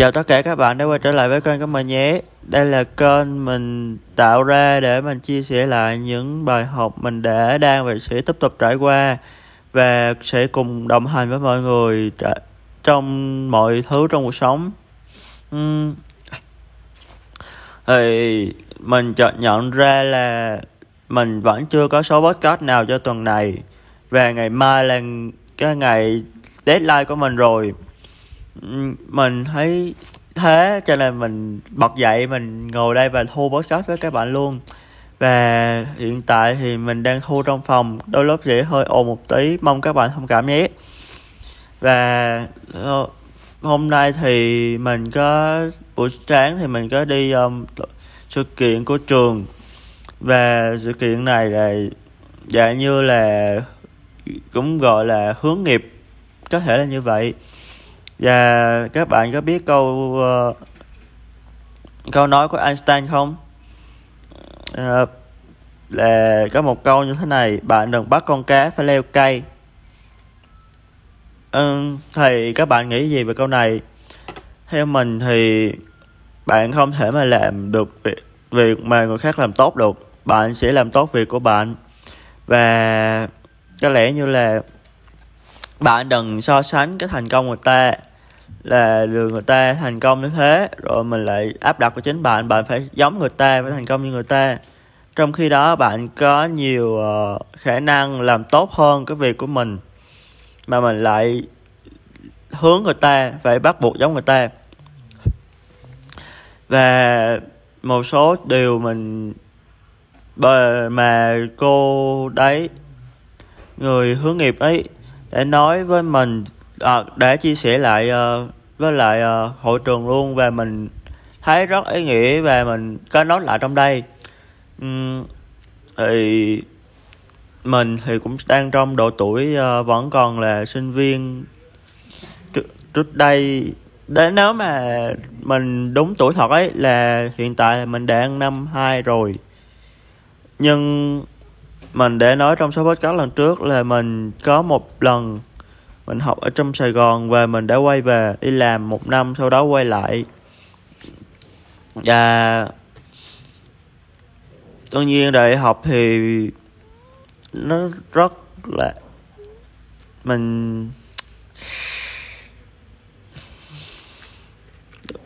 Chào tất cả các bạn đã quay trở lại với kênh của mình nhé. Đây là kênh mình tạo ra để mình chia sẻ lại những bài học mình đã, đang và sẽ tiếp tục trải qua và sẽ cùng đồng hành với mọi người trong mọi thứ trong cuộc sống. Uhm. Thì mình chợt nhận ra là mình vẫn chưa có số podcast nào cho tuần này và ngày mai là cái ngày deadline của mình rồi mình thấy thế cho nên mình bật dậy mình ngồi đây và thu podcast với các bạn luôn. Và hiện tại thì mình đang thu trong phòng đôi lúc dễ hơi ồn một tí mong các bạn thông cảm nhé. Và ờ, hôm nay thì mình có buổi sáng thì mình có đi um, sự kiện của trường. Và sự kiện này là dạng như là cũng gọi là hướng nghiệp có thể là như vậy và các bạn có biết câu uh, câu nói của Einstein không? Uh, là có một câu như thế này bạn đừng bắt con cá phải leo cây. Ừ, thì các bạn nghĩ gì về câu này? Theo mình thì bạn không thể mà làm được việc, việc mà người khác làm tốt được. Bạn sẽ làm tốt việc của bạn. Và có lẽ như là bạn đừng so sánh cái thành công của người ta là được người ta thành công như thế rồi mình lại áp đặt của chính bạn bạn phải giống người ta phải thành công như người ta. Trong khi đó bạn có nhiều uh, khả năng làm tốt hơn cái việc của mình mà mình lại hướng người ta phải bắt buộc giống người ta. Và một số điều mình mà cô đấy người hướng nghiệp ấy để nói với mình à, để chia sẻ lại uh, với lại uh, hội trường luôn và mình thấy rất ý nghĩa và mình có nói lại trong đây. Uhm, thì mình thì cũng đang trong độ tuổi uh, vẫn còn là sinh viên trước, trước đây. Để nếu mà mình đúng tuổi thật ấy là hiện tại mình đang năm hai rồi. Nhưng mình để nói trong số podcast lần trước là mình có một lần mình học ở trong Sài Gòn và mình đã quay về đi làm một năm sau đó quay lại. Và tất nhiên đại học thì nó rất là mình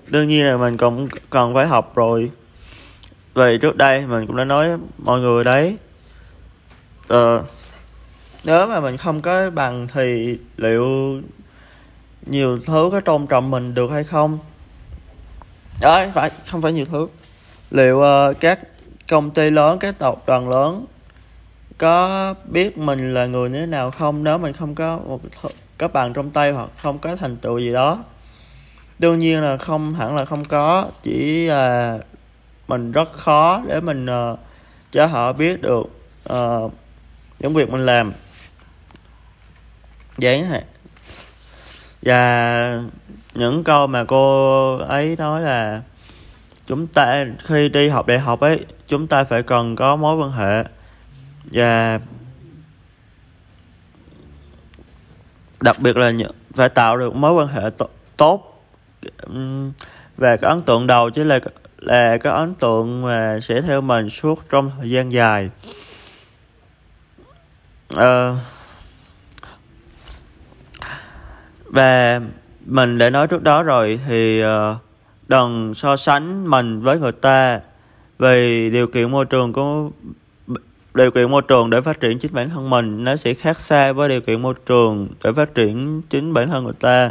đương nhiên là mình cũng cần phải học rồi. Vì trước đây mình cũng đã nói mọi người đấy uh, nếu mà mình không có bằng thì liệu nhiều thứ có tôn trọng mình được hay không? Đó phải không phải nhiều thứ. Liệu uh, các công ty lớn các tập đoàn lớn có biết mình là người như thế nào không? Nếu mình không có một cái bằng trong tay hoặc không có thành tựu gì đó đương nhiên là không hẳn là không có. Chỉ là mình rất khó để mình uh, cho họ biết được uh, những việc mình làm dán hả? Và những câu mà cô ấy nói là chúng ta khi đi học đại học ấy chúng ta phải cần có mối quan hệ. Và đặc biệt là phải tạo được mối quan hệ tốt. Và cái ấn tượng đầu chứ là là cái ấn tượng mà sẽ theo mình suốt trong thời gian dài. Uh, và mình đã nói trước đó rồi thì ờ, đừng so sánh mình với người ta vì điều kiện môi trường của điều kiện môi trường để phát triển chính bản thân mình nó sẽ khác xa với điều kiện môi trường để phát triển chính bản thân người ta.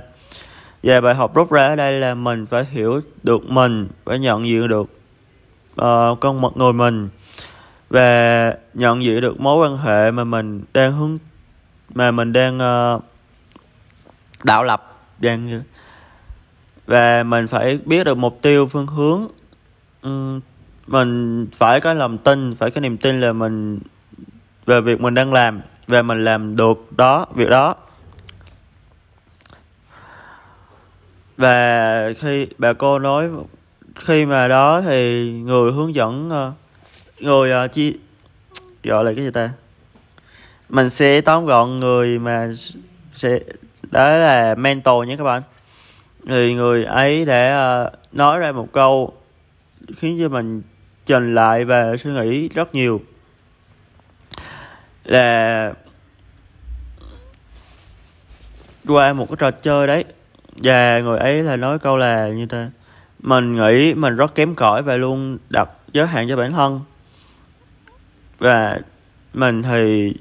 Và bài học rút ra ở đây là mình phải hiểu được mình phải nhận diện được uh, con một người mình và nhận diện được mối quan hệ mà mình đang hướng mà mình đang uh, đạo lập đang và mình phải biết được mục tiêu phương hướng. Mình phải có lòng tin phải có niềm tin là mình về việc mình đang làm và mình làm được đó việc đó. Và khi bà cô nói khi mà đó thì người hướng dẫn ờ, người uh, chi gọi là cái gì ta? Mình sẽ tóm gọn người mà sẽ đó là mentor nhé các bạn. Thì người ấy đã uh, nói ra một câu khiến cho mình trình lại và suy nghĩ rất nhiều. Là qua một cái trò chơi đấy và người ấy là nói câu là như thế. Mình nghĩ mình rất kém cỏi và luôn đặt giới hạn cho bản thân. Và mình thì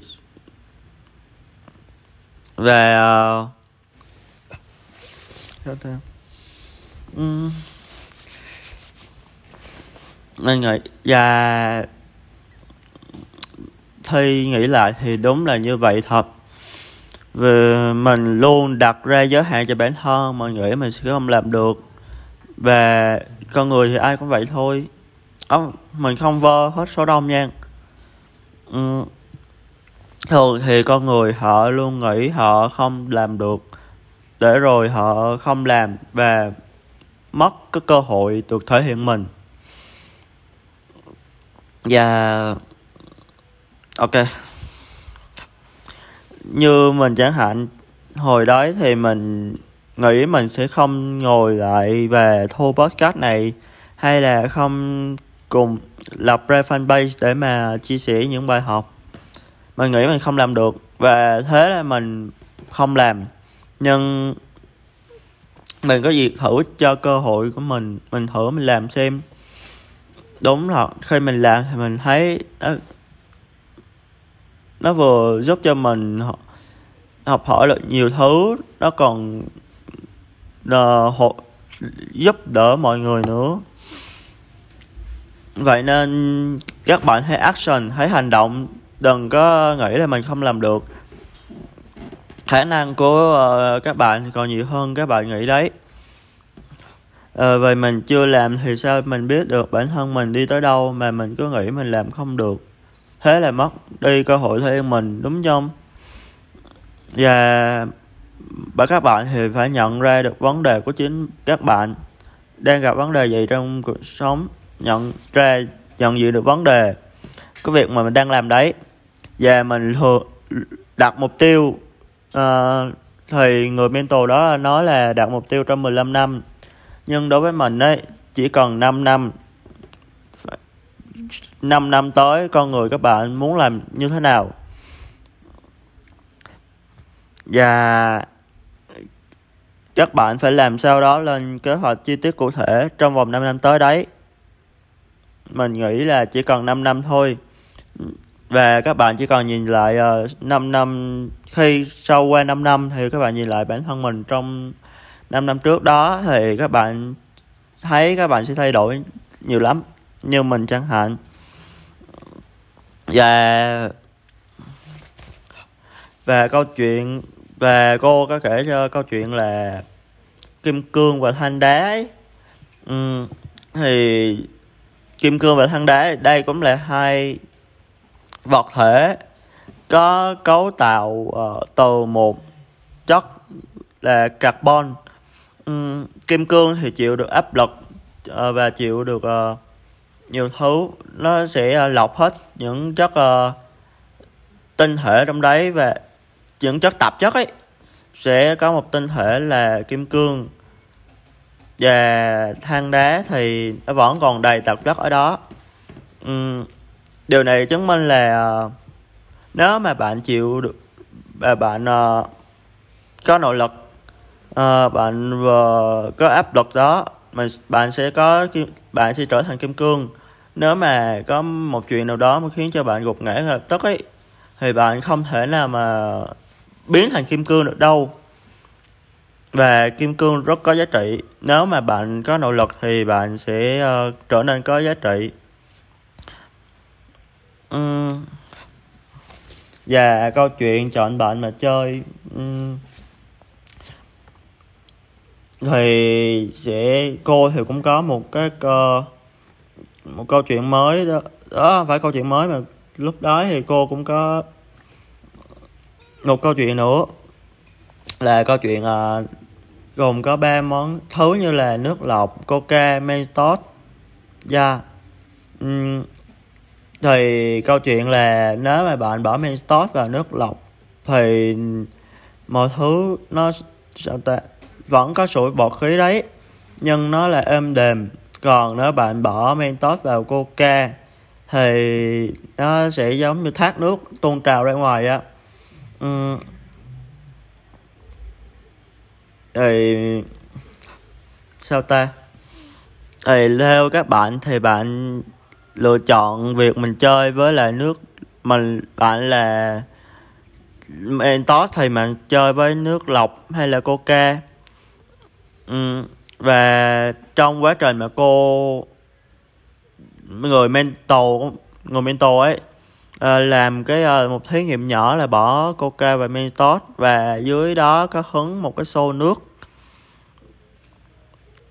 và ờ, Dạ, theo sao ta uhm. mình nghĩ và thi nghĩ lại thì đúng là như vậy thật. Vì mình luôn đặt ra giới hạn cho bản thân mình nghĩ mình sẽ không làm được. Và con người thì ai cũng vậy thôi. Ồ, mình không vơ hết số đông nha. Ừ. thường thì con người họ luôn nghĩ họ không làm được để rồi họ không làm và mất cái cơ hội được thể hiện mình. Và, ok. Như mình chẳng hạn, hồi đó thì mình nghĩ mình sẽ không ngồi lại và thu podcast này hay là không cùng lập ra fanpage để mà chia sẻ những bài học. Mình nghĩ mình không làm được và thế là mình không làm nhưng mình có việc thử cho cơ hội của mình mình thử mình làm xem. Đúng thật khi mình làm thì mình thấy nó, nó vừa giúp cho mình học hỏi được nhiều thứ nó còn ờ, uh, hộ, giúp đỡ mọi người nữa. Vậy nên các bạn hãy action hãy hành động đừng có nghĩ là mình không làm được khả năng của uh, các bạn còn nhiều hơn các bạn nghĩ đấy. Ờ, à, vậy mình chưa làm thì sao mình biết được bản thân mình đi tới đâu mà mình cứ nghĩ mình làm không được. Thế là mất đi cơ hội thuê mình đúng không? Và và các bạn thì phải nhận ra được vấn đề của chính các bạn đang gặp vấn đề gì trong cuộc sống nhận ra nhận diện được vấn đề cái việc mà mình đang làm đấy. Và mình thường đặt mục tiêu uh, thì người mentor đó nói là đạt mục tiêu trong 15 năm. Nhưng đối với mình ấy chỉ cần 5 năm 5 năm tới con người các bạn muốn làm như thế nào? Và các bạn phải làm sao đó lên kế hoạch chi tiết cụ thể trong vòng 5 năm tới đấy. Mình nghĩ là chỉ cần 5 năm thôi và các bạn chỉ còn nhìn lại ờ, uh, 5 năm khi sau qua 5 năm thì các bạn nhìn lại bản thân mình trong 5 năm trước đó thì các bạn thấy các bạn sẽ thay đổi nhiều lắm như mình chẳng hạn và và câu chuyện và cô có kể cho câu chuyện là kim cương và than đá ấy. Ừ, thì kim cương và than đá đây cũng là hai vật thể có cấu tạo uh, từ một chất là carbon. Um, kim cương thì chịu được áp lực uh, và chịu được uh, nhiều thứ. Nó sẽ uh, lọc hết những chất uh, tinh thể trong đấy và những chất tạp chất ấy. Sẽ có một tinh thể là kim cương. Và than đá thì nó vẫn còn đầy tạp chất ở đó. Um, điều này chứng minh là ờ, nếu mà bạn chịu được và bạn uh, có nội lực uh, bạn vừa có áp lực đó mình bạn sẽ có bạn sẽ trở thành kim cương. Nếu mà có một chuyện nào đó mà khiến cho bạn gục ngã lập tức ấy thì bạn không thể nào mà biến thành kim cương được đâu. Và kim cương rất có giá trị. Nếu mà bạn có nội lực thì bạn sẽ uh, trở nên có giá trị. Ừ. và câu chuyện chọn bạn mà chơi ừ. thì sẽ cô thì cũng có một cái uh, một câu chuyện mới đó. Đó phải câu chuyện mới mà lúc đó thì cô cũng có một câu chuyện nữa. Là câu chuyện uh, gồm có ba món thứ như là nước lọc coca mentos. Da yeah thì câu chuyện là nếu mà bạn bỏ men mentos vào nước lọc thì mọi thứ nó sao ta, vẫn có sủi bọt khí đấy, nhưng nó là êm đềm. Còn nếu bạn bỏ mentos vào coca thì nó sẽ giống như thác nước tuôn trào ra ngoài á. Uhm. thì sao ta? Thì theo các bạn thì bạn lựa chọn việc mình chơi với lại nước mình bạn là Mentos thì mình chơi với nước lọc hay là coca ừ. và trong quá trình mà cô, người mentor người mentor ấy ờ, làm cái ờ, một thí nghiệm nhỏ là bỏ coca và mentos và dưới đó có hứng một cái xô nước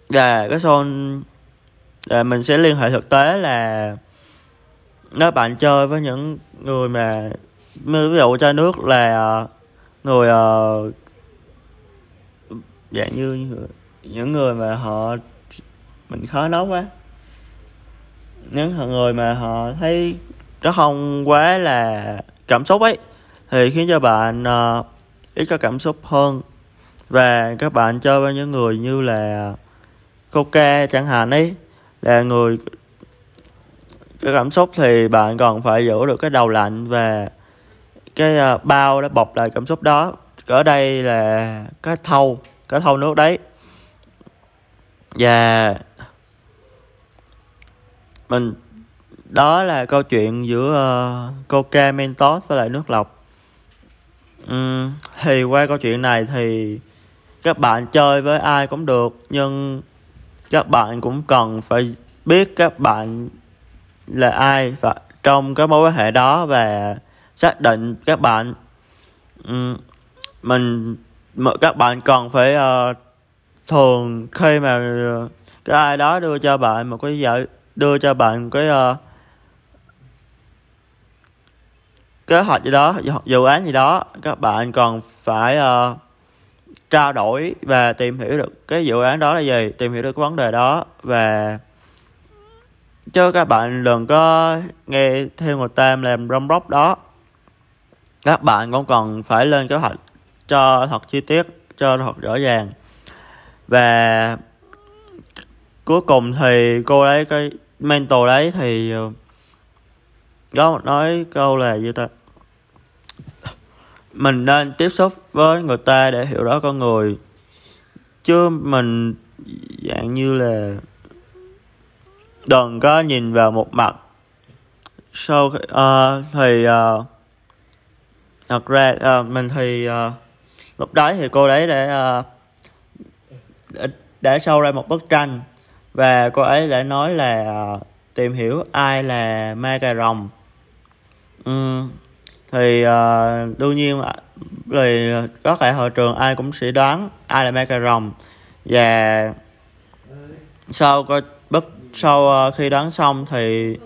và cái xô là mình sẽ liên hệ thực tế là nếu bạn chơi với những người mà ví dụ cho nước là à, người uh, dạng như những người mà họ mình khó nói quá. Những người mà họ thấy nó không quá là cảm xúc ấy thì khiến cho bạn uh, ít có cảm xúc hơn. Và các bạn chơi với những người như là coca chẳng hạn ấy là người cái cảm xúc thì bạn còn phải giữ được cái đầu lạnh và cái à, bao đã bọc lại cảm xúc đó. Ở đây là cái thau cái thau nước đấy. Và mình đó là câu chuyện giữa uh, coca mentos với lại nước lọc. Uhm, thì qua câu chuyện này thì các bạn chơi với ai cũng được nhưng các bạn cũng cần phải biết các bạn là ai và trong cái mối quan hệ đó và xác định các bạn um, mình các bạn cần phải uh, thường khi mà ờ, cái ai đó đưa cho bạn một cái giải đưa cho bạn cái uh, kế hoạch gì đó dự án gì đó các bạn còn phải uh, trao đổi và tìm hiểu được cái dự án đó là gì, tìm hiểu được cái vấn đề đó và chứ các bạn đừng có nghe theo người ta làm rong róc đó. Các bạn cũng cần phải lên kế hoạch cho thật chi tiết, cho thật rõ ràng. Và cuối cùng thì cô đấy cái mentor đấy thì ờ, có nói câu là gì ta? Mình nên tiếp xúc với người ta để hiểu rõ con người. Chứ mình dạng như là đừng có nhìn vào một mặt. Sau uh, thì uh, thật ra uh, mình thì uh, lúc đấy thì cô đấy để uh, để, để sâu ra một bức tranh và cô ấy đã nói là uh, tìm hiểu ai là ma cà rồng. Um, thì uh, đương nhiên thì có thể hội trường ai cũng sẽ đoán ai là ma cà rồng. Và sau coi bất sau uh, khi đoán xong thì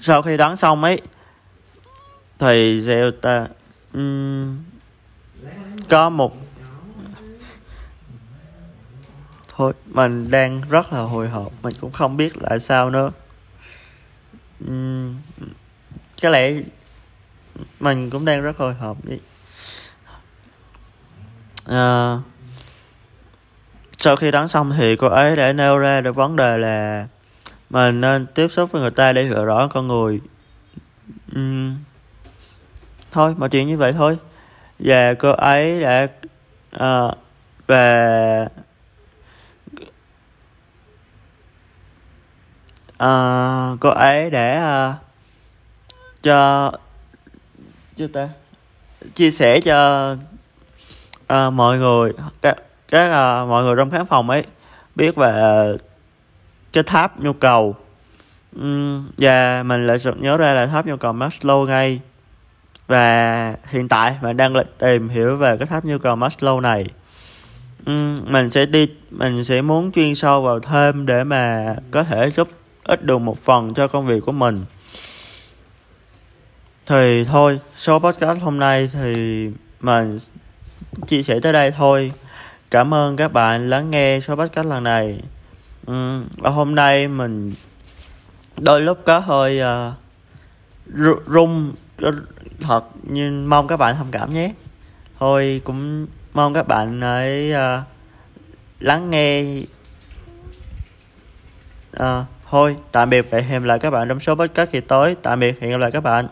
sau khi đoán xong ấy thì sẽ ta um, có một thôi mình đang rất là hồi hộp mình cũng không biết là sao nữa uhm, có lẽ mình cũng đang rất hồi hộp đi. À, sau khi đón xong thì cô ấy đã nêu ra được vấn đề là mình nên tiếp xúc với người ta để hiểu rõ con người. Uhm, thôi mọi chuyện như vậy thôi. Và cô ấy đã uh, và uh, cô ấy để uh, cho cho ta chia sẻ cho uh, mọi người các các uh, mọi người trong khán phòng ấy biết về uh, cái tháp nhu cầu. Uhm, và mình lại sực nhớ ra là tháp nhu cầu Maslow ngay. Và hiện tại mình đang tìm hiểu về cái tháp nhu cầu Maslow này. Uhm, mình sẽ đi mình sẽ muốn chuyên sâu vào thêm để mà có thể giúp ích được một phần cho công việc của mình. Thì thôi số podcast hôm nay thì mình chia sẻ tới đây thôi. Cảm ơn các bạn lắng nghe số podcast lần này. Ừ, và hôm nay mình đôi lúc có hơi uh, rung ờ, thật nhưng mong các bạn thông cảm nhé. Thôi cũng mong các bạn ấy uh, ờ, lắng nghe uh, thôi, tạm biệt và hẹn gặp lại các bạn trong số podcast kỳ tới. Tạm biệt hẹn gặp lại các bạn.